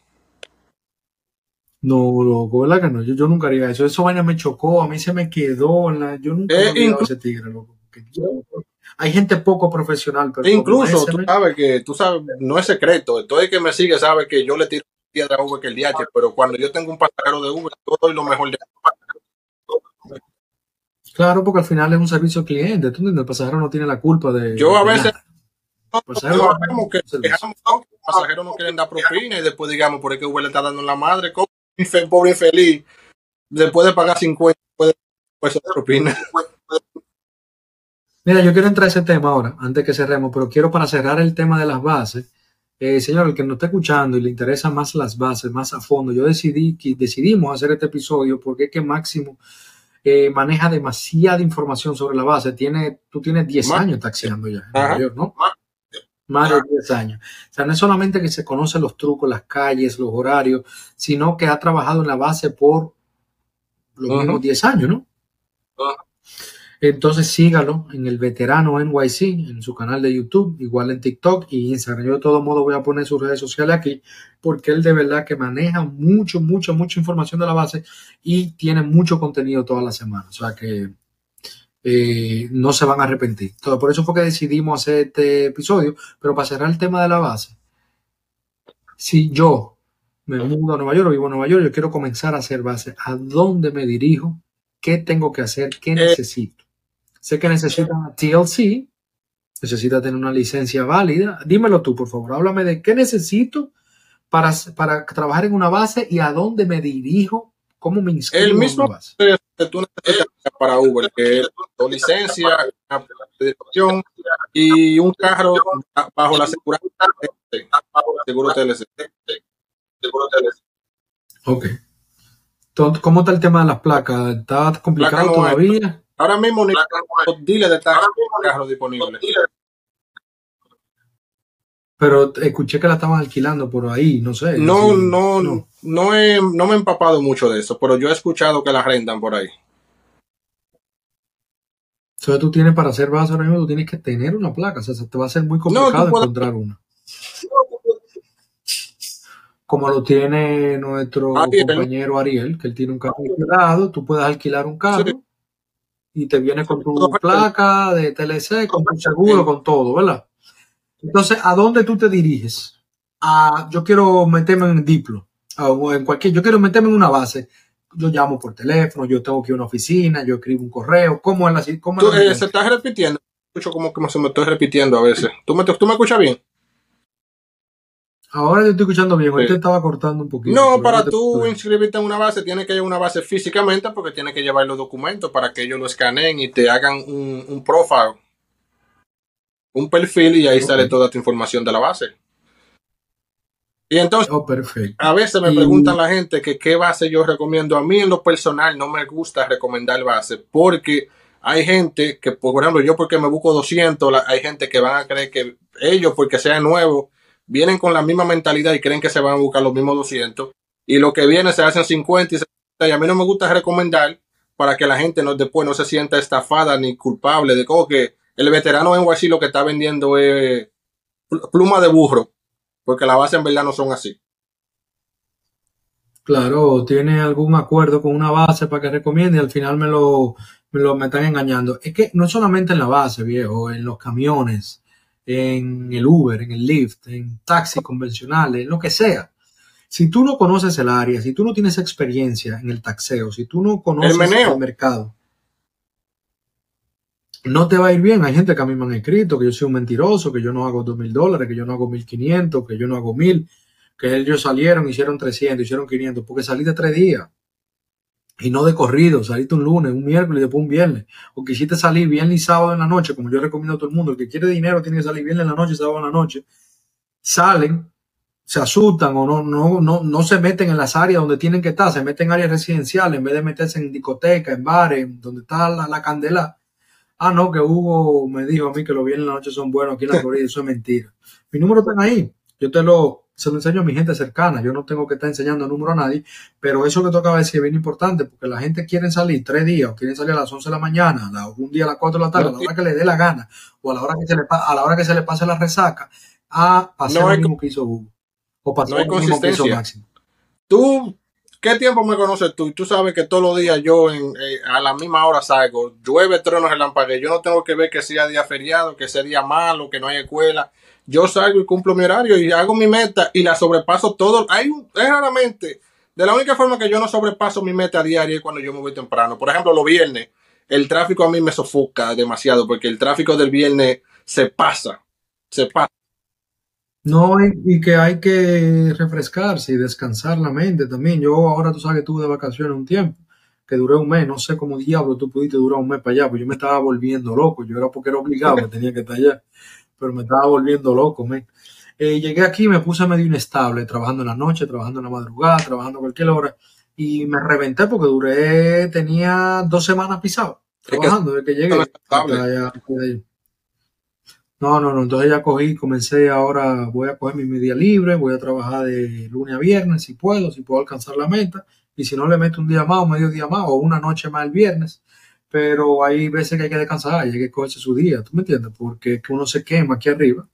No, loco, ¿verdad que no? Yo, nunca haría eso. Eso vaina me chocó, a mí se me quedó. la, yo nunca eh, he ese tigre, loco. hay gente poco profesional, pero. Incluso tú sabes que, tú sabes, no es secreto. Todo el que me sigue sabe que yo le tiro piedra a Uber que el DH, pero cuando yo tengo un pasajero de Uber, yo doy lo mejor de Claro, porque al final es un servicio cliente. ¿Tú entiendes? El pasajero no tiene la culpa de. Yo a veces pues que los pasajeros no quieren dar propina y después digamos, por que Uber le está dando la madre, como pobre infeliz, después de pagar 50, puede de propina. Mira, yo quiero entrar a ese tema ahora, antes que cerremos, pero quiero para cerrar el tema de las bases. Eh, señor, el que nos está escuchando y le interesa más las bases, más a fondo, yo decidí que decidimos hacer este episodio porque es que Máximo eh, maneja demasiada información sobre la base. Tiene, tú tienes 10 años taxiando ya en Nueva York, ¿no? Más de 10 años. O sea, no es solamente que se conocen los trucos, las calles, los horarios, sino que ha trabajado en la base por los mismos 10 años, ¿no? Entonces sígalo en el veterano NYC, en su canal de YouTube, igual en TikTok y Instagram. Yo de todo modo voy a poner sus redes sociales aquí porque él de verdad que maneja mucho, mucho, mucha información de la base y tiene mucho contenido toda la semana. O sea que eh, no se van a arrepentir. Todo, por eso fue que decidimos hacer este episodio. Pero para cerrar el tema de la base, si yo me mudo a Nueva York o vivo en Nueva York, yo quiero comenzar a hacer base. ¿A dónde me dirijo? ¿Qué tengo que hacer? ¿Qué eh, necesito? Sé que necesita TLC, necesita tener una licencia válida. Dímelo tú, por favor. Háblame de qué necesito para, para trabajar en una base y a dónde me dirijo, cómo me inscribo El mismo tú para Uber, que es tu licencia, una dirección y un carro bajo la seguridad seguro TLC. Seguro TLC. Ok. ¿Cómo está el tema de las placas? ¿Está complicado todavía? Ahora mismo ni los dealers de carros disponibles. Pero escuché que la estaban alquilando por ahí, no sé. No, no, no, no, he, no me he empapado mucho de eso, pero yo he escuchado que la rentan por ahí. Entonces tú tienes para hacer base ahora mismo, tú tienes que tener una placa, o sea, te va a ser muy complicado encontrar una. Como lo tiene nuestro compañero Ariel, que él tiene un carro alquilado, tú puedes alquilar un carro y te viene con tu placa de TLC, con tu seguro, con todo, ¿verdad? Entonces, ¿a dónde tú te diriges? A, yo quiero meterme en Diplo, o en cualquier, yo quiero meterme en una base. Yo llamo por teléfono, yo tengo que ir a una oficina, yo escribo un correo. ¿Cómo es la cómo ¿Tú, eh, se estás repitiendo? Escucho como que se me estoy repitiendo a veces. ¿Tú me, tú me escuchas bien? Ahora yo estoy escuchando bien, ahorita estaba cortando un poquito. No, para tú inscribirte en una base, tienes que a una base físicamente porque tienes que llevar los documentos para que ellos lo escaneen y te hagan un, un profile, un perfil y ahí sale toda tu información de la base. Y entonces, oh, perfecto. a veces me preguntan la gente que qué base yo recomiendo. A mí en lo personal no me gusta recomendar base porque hay gente que, por ejemplo, yo porque me busco 200, hay gente que van a creer que ellos, porque sean nuevos, vienen con la misma mentalidad y creen que se van a buscar los mismos 200 y lo que viene se hacen 50 y, 60, y a mí no me gusta recomendar para que la gente no, después no se sienta estafada ni culpable de como que el veterano en NYC lo que está vendiendo es pluma de burro, porque la base en verdad no son así. Claro, tiene algún acuerdo con una base para que recomiende y al final me lo, me lo me están engañando. Es que no solamente en la base, viejo, en los camiones, en el Uber, en el Lyft, en taxis convencionales, en lo que sea. Si tú no conoces el área, si tú no tienes experiencia en el taxeo, si tú no conoces el, mercado, no te va a ir bien. Hay gente que a mí me han escrito que yo soy un mentiroso, que yo no hago dos mil dólares, que yo no hago mil quinientos, que yo no hago mil, que ellos salieron, hicieron 300, hicieron 500, porque salí de tres días y no de corrido, saliste un lunes, un miércoles y después un viernes, o quisiste salir viernes y sábado en la noche, como yo recomiendo a todo el mundo, el que quiere dinero tiene que salir viernes en la noche sábado en la noche, salen, se asustan o no, no, no, no se meten en las áreas donde tienen que estar, se meten en áreas residenciales en vez de meterse en discotecas, en bares, donde está la, candela. Ah, no, que Hugo me dijo a mí que los viernes en la noche son buenos aquí en la Florida, eso es mentira. Mi número está ahí, yo te lo, se lo enseño a mi gente cercana. Yo no tengo que estar enseñando el número a nadie, pero eso que acabas de decir es bien importante porque la gente quiere salir tres días o quieren salir a las 11 de la mañana, un día a las 4 de la tarde, a la hora que le dé la gana o a la hora que se le, a la hora que se le pase la resaca a pasar lo mismo que hizo Hugo o pasar no lo mismo que hizo Máximo. Tú, ¿qué tiempo me conoces tú? Y tú sabes que todos los días yo en, eh, a la misma hora salgo, llueve, truenos, relámpagos. Yo no tengo que ver que sea día feriado, que sea día malo, que no hay escuela yo salgo y cumplo mi horario y hago mi meta y la sobrepaso todo. Hay es raramente, de la única forma que yo no sobrepaso mi meta diaria es cuando yo me voy temprano. Por ejemplo, los viernes, el tráfico a mí me sofoca demasiado porque el tráfico del viernes se pasa, se pasa. No, y, que hay que refrescarse y descansar la mente también. Yo ahora tú sabes que tuve de vacaciones un tiempo que duré un mes, no sé cómo diablo tú pudiste durar un mes para allá, pues yo me estaba volviendo loco, yo era porque era obligado, que tenía que estar allá, pero me estaba volviendo loco, men. Eh, llegué aquí, me puse medio inestable, trabajando en la noche, trabajando en la madrugada, trabajando a cualquier hora, y me reventé porque duré, tenía dos semanas pisado, trabajando desde que llegué. No, no, no, entonces ya cogí, comencé ahora, voy a coger mi media libre, voy a trabajar de lunes a viernes si puedo, si puedo alcanzar la meta, y si no le meto un día más o medio día más o una noche más el viernes, pero hay veces que hay que descansar y hay que cogerse su día, ¿tú me entiendes? Porque que uno se quema aquí arriba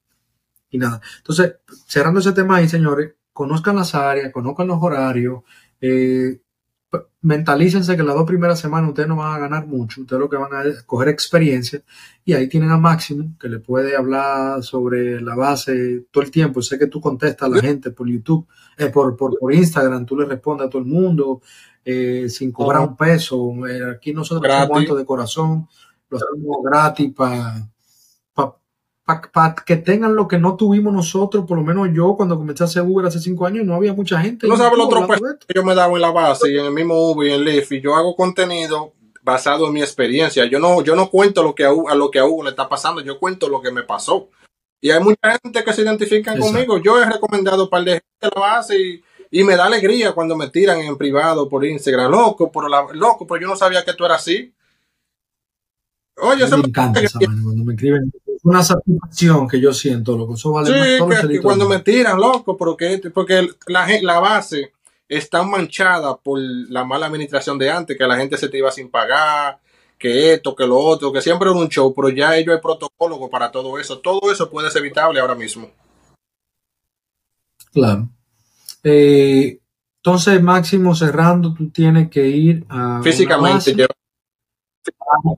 y nada. Entonces, cerrando ese tema ahí, señores, conozcan las áreas, conozcan los horarios, eh, mentalícense que las dos primeras semanas ustedes no van a ganar mucho, ustedes lo que van a coger experiencia y ahí tienen a Máximo que le puede hablar sobre la base todo el tiempo. Sé que tú contestas a la gente por YouTube, eh, por, por, Instagram, tú le respondes a todo el mundo eh, sin cobrar un peso. Eh, aquí nosotros somos de corazón, lo hacemos gratis para para que tengan lo que no tuvimos nosotros, por lo menos yo cuando comencé a hacer Uber hace cinco años, no había mucha gente. No sabes lo otro que yo me daba en la base y en el mismo Uber y en Lyft y yo hago contenido basado en mi experiencia. Yo no, yo no cuento lo que a, lo que a Hugo le está pasando, yo cuento lo que me pasó. Y hay mucha gente que se identifica conmigo. Yo he recomendado para de gente la base y, y, me da alegría cuando me tiran en privado por Instagram. Loco, por la, loco, pero yo no sabía que tú eras así. Oye, me encanta cuando me escriben una satisfacción que yo siento, loco. Eso vale sí, más que, cuando me tiran, loco, porque, porque la, la base está manchada por la mala administración de antes, que la gente se te iba sin pagar, que esto, que lo otro, que siempre era un show, pero ya ellos hay protocolo para todo eso. Todo eso puede ser evitable ahora mismo. Claro. Eh, entonces, Máximo, cerrando, tú tienes que ir a. Físicamente,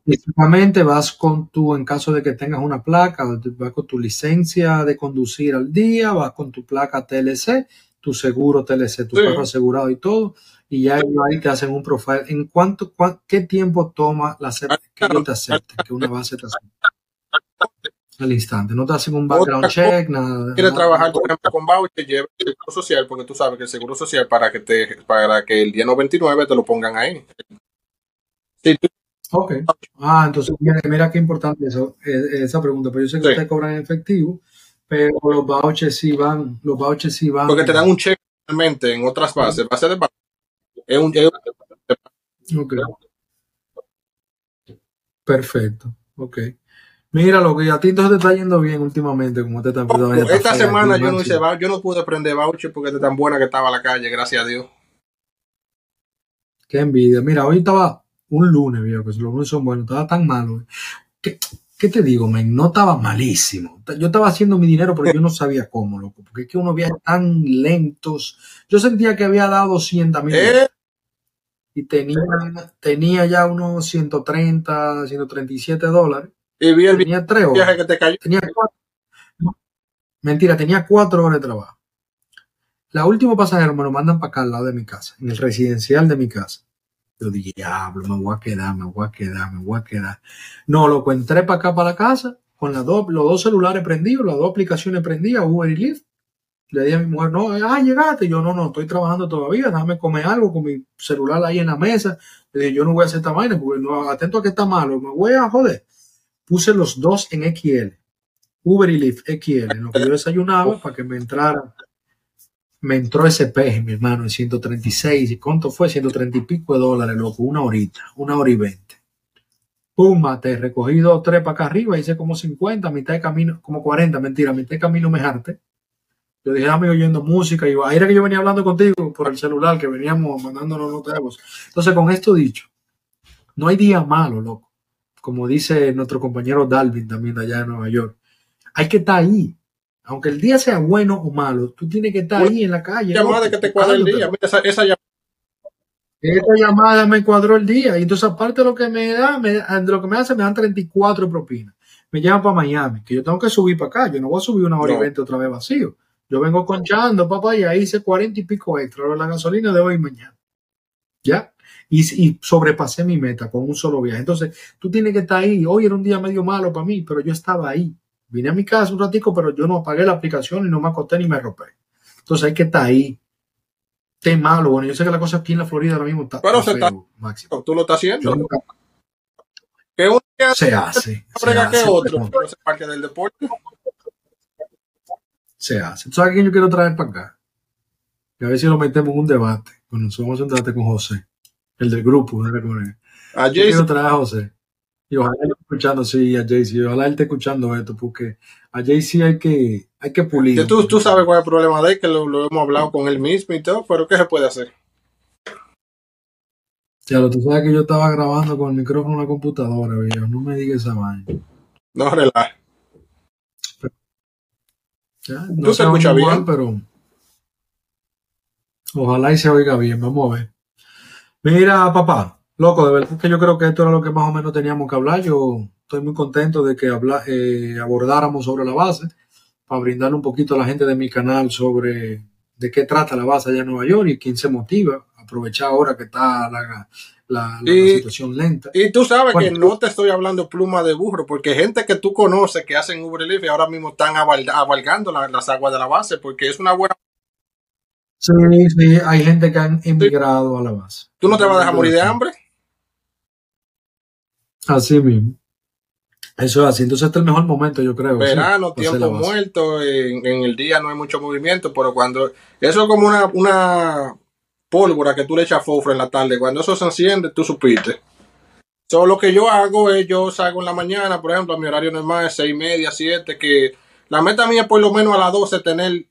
Físicamente vas con tu, en caso de que tengas una placa, vas con tu licencia de conducir al día, vas con tu placa TLC, tu seguro TLC, tu carro asegurado y todo, y ya ahí te hacen un profile. ¿En cuánto, qué tiempo toma la que ellos te acepten, que una base te acepte? Al instante, no te hacen un background check, nada. Quieres trabajar, por ejemplo, con voucher, lleva el seguro social, porque tú sabes que el seguro social para que te, para que el día 99 te lo pongan ahí. Si tú Ok. Ah, entonces mira, qué importante eso, e, esa pregunta. Pero yo sé que ustedes cobran en efectivo, pero los vouchers sí van, los vouchers sí van. Porque te dan un cheque realmente en otras bases, base de Es un Ok. Perfecto. Ok. Mira, lo que a ti entonces te está yendo bien últimamente, como te está Esta semana yo no hice yo no pude prender voucher porque de tan buena que estaba la calle, gracias a Dios. Qué envidia. Mira, hoy estaba un lunes, viejo, que los lunes son buenos, estaba tan malo. ¿Qué, ¿Qué, te digo, men? No estaba malísimo. Yo estaba haciendo mi dinero, pero yo no sabía cómo, loco, porque es que uno veía tan lentos. Yo sentía que había dado 200 mil. ¿Eh? Y tenía, tenía ya unos 130, 137 dólares. Y vi el tenía tres horas. que te cayó. Tenía cuatro, mentira, tenía cuatro horas de trabajo. La última pasajera me lo mandan para acá al lado de mi casa, en el residencial de mi casa. Yo dije, diablo, me voy a quedar, me voy a quedar, me voy a quedar. No, lo entré para acá, para la casa, con las dos, los dos celulares prendidos, las dos aplicaciones prendidas, Uber y Lyft. Le dije a mi mujer, no, ah, llegaste. Yo, no, no, estoy trabajando todavía, déjame comer algo con mi celular ahí en la mesa. Le dije, yo no voy a hacer esta vaina porque no, atento a que está malo, me voy a joder. Puse los dos en XL, Uber y Lyft XL, en lo que yo desayunaba para que me entraran me entró ese peje, mi hermano, en 136. ¿Y cuánto fue? 130 y pico de dólares, loco. Una horita, una hora y veinte. Pum, te recogí dos, tres para acá arriba, hice como 50, mitad de camino, como 40, mentira, mitad de camino me. Yo dije, amigo, oyendo música, y era que yo venía hablando contigo por el celular, que veníamos mandándonos notas Entonces, con esto dicho, no hay día malo, loco. Como dice nuestro compañero Dalvin también allá en Nueva York. Hay que estar ahí aunque el día sea bueno o malo, tú tienes que estar ahí en la calle. Llamada que te cuadra el día. esa, llamada. Esta llamada me cuadró el día. Y entonces, aparte de lo que me da, me, de lo que me hace, me dan 34 propinas. Me llaman para Miami, que yo tengo que subir para acá. Yo no voy a subir una hora y veinte otra vez vacío. Yo vengo conchando, papá, y ahí hice 40 y pico extra. la gasolina de hoy y mañana. ¿Ya? Y, y, sobrepasé mi meta con un solo viaje. Entonces, tú tienes que estar ahí. Hoy era un día medio malo para mí, pero yo estaba ahí. Vine a mi casa un ratico, pero yo no apagué la aplicación y no me acosté ni me rompé. Entonces hay que estar ahí. esté malo. Bueno, yo sé que la cosa aquí en la Florida ahora mismo está, Pero se está- Máximo. Tú lo estás haciendo. Nunca- Que se hace. Se frega que hace, otro, pero pero es parte del deporte. se hace. ¿Tú sabes quién yo quiero traer para acá? Y a ver si lo metemos en un debate. Bueno, nosotros vamos a hacer un debate con José, el del grupo. ¿no? Con él. Yo quiero traer a José. Y ojalá él esté escuchando, sí, a Jaycee. Ojalá él esté escuchando esto, porque a Jaycee hay que, hay que pulir. que tú, tú sabes cuál es el problema de él, que lo, lo hemos hablado con él mismo y todo, pero ¿qué se puede hacer? Ya lo, tú sabes que yo estaba grabando con el micrófono en la computadora, viejo. No me digas esa vaina. No relaja. Ya, ¿Tú no te se escuchas bien? pero ojalá y se oiga bien. Vamos a ver. Mira, papá, loco, de verdad que yo creo que esto era lo que más o menos teníamos que hablar. Yo estoy muy contento de que habla, eh, abordáramos sobre la base para brindarle un poquito a la gente de mi canal sobre de qué trata la base allá en Nueva York y quién se motiva. Aprovechar ahora que está la, la- la- la Y- situación lenta. Y tú sabes que no te estoy hablando pluma de burro, porque gente que tú conoces que hacen Uber y ahora mismo están aval- avalgando la- las aguas de la base, porque es una buena... Sí, sí, hay gente que han emigrado a la base. ¿Tú no te vas a dejar morir de hambre? Así mismo. Eso es así. Entonces este es el mejor momento, yo creo. Verano, tiempo muerto, en, en el día no hay mucho movimiento, pero cuando... Eso es como una, una pólvora que tú le echas fofre en la tarde. Cuando eso se enciende, tú supiste. So, lo que yo hago es, yo salgo en la mañana, por ejemplo, mi horario normal es seis y media, siete, que la meta mía es por lo menos a las 12 tener,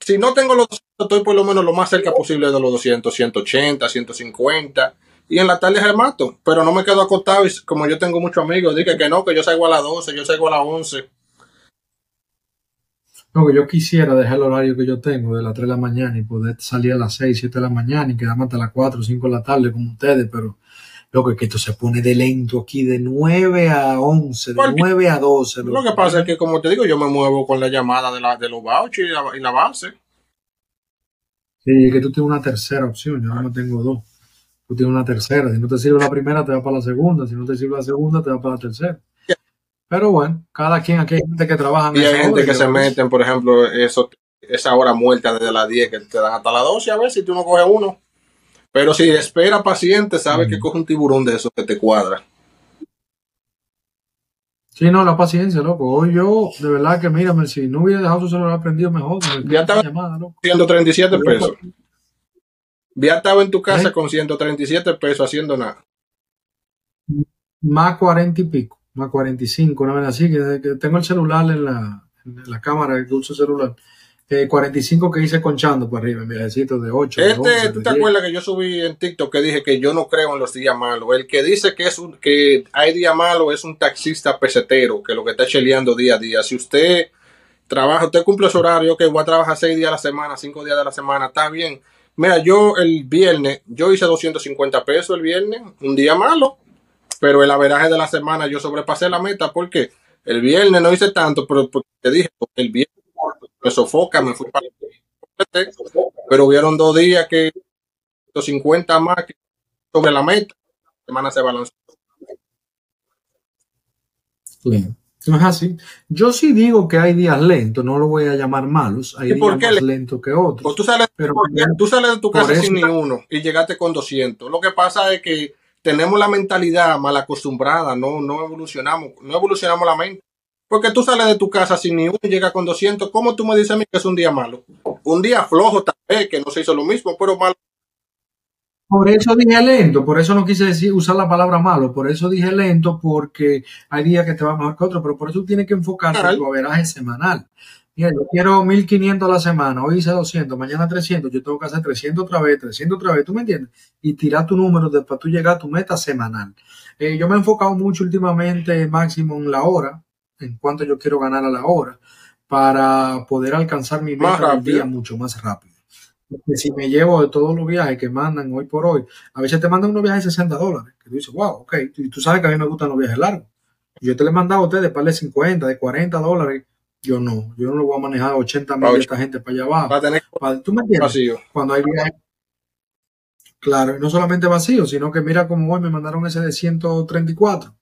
si no tengo los 200, estoy por lo menos lo más cerca posible de los 200, 180, 150, y en la tarde remato, pero no me quedo acostado y como yo tengo muchos amigos, dije que no, que yo salgo a las 12, yo salgo a las 11. No, que yo quisiera dejar el horario que yo tengo de las 3 de la mañana y poder salir a las 6, 7 de la mañana y quedarme hasta las 4 o 5 de la tarde como ustedes, pero lo que que esto se pone de lento aquí de 9 a 11, de ¿Por qué? 9 a 12. Lo que pasa es que, como te digo, yo me muevo con la llamada de, la, de los vouchers y la, y la base. Sí, que tú tienes una tercera opción, yo no tengo dos. Tú tienes una tercera, si no te sirve la primera, te vas para la segunda, si no te sirve la segunda, te vas para la tercera. Pero bueno, cada quien, aquí hay gente que trabaja en Y hay gente que se meten, por ejemplo, eso, esa hora muerta desde las 10 que te dan hasta las 12 a ver si tú no coges uno. Pero si espera paciente, sabe Mm. que coge un tiburón de esos que te cuadra. Sí, no, la paciencia, loco. Hoy yo, de verdad que mírame, si no hubiera dejado su celular prendido, mejor. me Ya estaba- llamada, loco. 137 pesos. Ya estaba en tu casa ¿Eh? con 137 pesos haciendo nada. Más 40 y pico, más 45, una vez así, que, que tengo el celular en la, en la cámara el celular. Eh, 45 que hice conchando por arriba, en viajecitos de 8. de Este, 11, ¿tú de te 10. acuerdas que yo subí en TikTok que dije que yo no creo en los días malos? El que dice que es un, que hay día malo es un taxista pesetero, que lo que está cheleando día a día. Si usted trabaja, usted cumple su horario, que voy a trabajar seis días a la semana, cinco días de la semana, está bien. Mira, yo el viernes, yo hice 250 pesos el viernes, un día malo, pero el averaje de la semana yo sobrepasé la meta porque el viernes no hice tanto, pero te dije, el viernes me sofoca, me fui para pero hubieron dos días que 250 más que sobre la meta, la semana se balanceó. Claro. No es así. Yo sí digo que hay días lentos, no lo voy a llamar malos, hay ¿Y por días qué más le- lentos que otros. Pues tú sales, Pero tú sales de tu casa eso- sin ni uno y llegaste con 200. Lo que pasa es que tenemos la mentalidad mal acostumbrada, no, no evolucionamos, no evolucionamos la mente. Porque tú sales de tu casa sin ni uno y llegas con 200. ¿Cómo tú me dices a mí que es un día malo? Un día flojo tal vez, que no se hizo lo mismo, pero malo. Por eso dije lento, por eso no quise decir usar la palabra malo, por eso dije lento, porque hay días que te va mejor que otros, pero por eso tienes que enfocarte en tu averaje semanal. Mira, yo quiero 1500 a la semana, hoy hice 200, mañana 300, yo tengo que hacer 300 otra vez, 300 otra vez, ¿tú me entiendes? Y tirar tu número de- para tú llegar a tu meta semanal. Eh, yo me he enfocado mucho últimamente, máximo en la hora, en cuanto yo quiero ganar a la hora, para poder alcanzar mi meta del día mucho más rápido. Porque si me llevo de todos los viajes que mandan hoy por hoy, a veces te mandan unos viajes de 60 dólares, que tú dices, wow, ok, y tú sabes que a mí me gustan los viajes largos. Yo te le he mandado a ustedes para de 50, de 40 dólares. Yo no, yo no lo voy a manejar 80 mil de esta gente para allá abajo. Va a tener ¿Tú me entiendes? vacío. Cuando hay viajes. Claro, y no solamente vacío, sino que mira como hoy me mandaron ese de 134.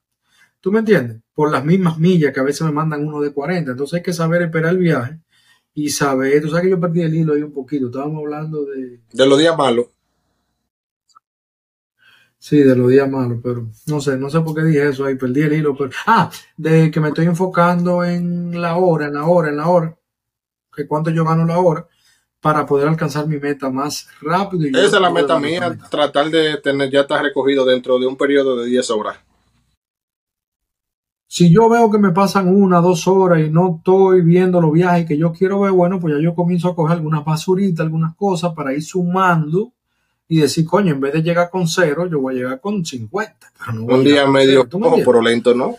¿Tú me entiendes? Por las mismas millas que a veces me mandan uno de 40. Entonces hay que saber esperar el viaje Isabel, tú sabes que yo perdí el hilo ahí un poquito, estábamos hablando de... De los días malos. Sí, de los días malos, pero no sé, no sé por qué dije eso ahí, perdí el hilo, pero... Ah, de que me estoy enfocando en la hora, en la hora, en la hora, que cuánto yo gano la hora, para poder alcanzar mi meta más rápido. Y Esa es la meta mía, tratar de tener ya estar recogido dentro de un periodo de 10 horas. Si yo veo que me pasan una, dos horas y no estoy viendo los viajes que yo quiero ver, bueno, pues ya yo comienzo a coger algunas basuritas, algunas cosas para ir sumando y decir, coño, en vez de llegar con cero, yo voy a llegar con 50. un día medio pero lento, ¿no?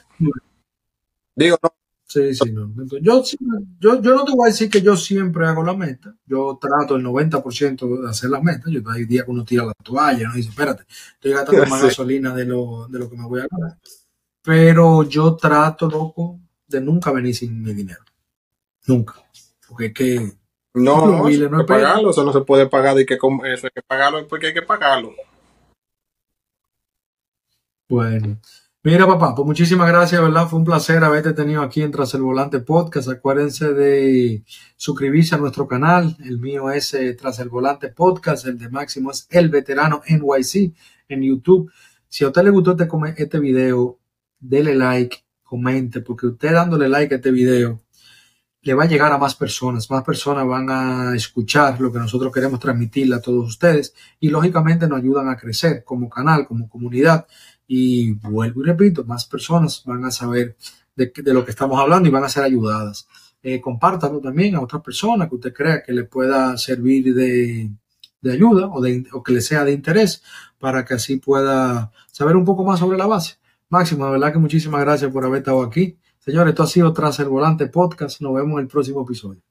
Digo, no. Sí, sí, no. yo, yo, yo, no te voy a decir que yo siempre hago la meta. Yo trato el 90% de hacer las metas. Yo hay días que uno tira la toalla, ¿no? dice, espérate, estoy gastando más gasolina de lo, de lo que me voy a ganar. Pero yo trato, loco, de nunca venir sin mi dinero. Nunca. Porque es que. No, no, hay que pagarlo, eso no se puede pagar y que eso hay que pagarlo porque hay que pagarlo. Bueno. Mira, papá, pues muchísimas gracias, ¿verdad? Fue un placer haberte tenido aquí en Tras el Volante Podcast. Acuérdense de suscribirse a nuestro canal. El mío es eh, Tras el Volante Podcast. El de Máximo es El Veterano NYC en YouTube. Si a usted le gustó este, este video, dele like, comente, porque usted dándole like a este video le va a llegar a más personas, más personas van a escuchar lo que nosotros queremos transmitirle a todos ustedes y lógicamente nos ayudan a crecer como canal, como comunidad y vuelvo y repito, más personas van a saber de, lo que estamos hablando y van a ser ayudadas. Eh, compártalo también a otras personas que usted crea que le pueda servir de, ayuda o, de, o que le sea de interés para que así pueda saber un poco más sobre la base. Máximo, de verdad que muchísimas gracias por haber estado aquí. Señores, esto ha sido Tras el Volante Podcast. Nos vemos en el próximo episodio.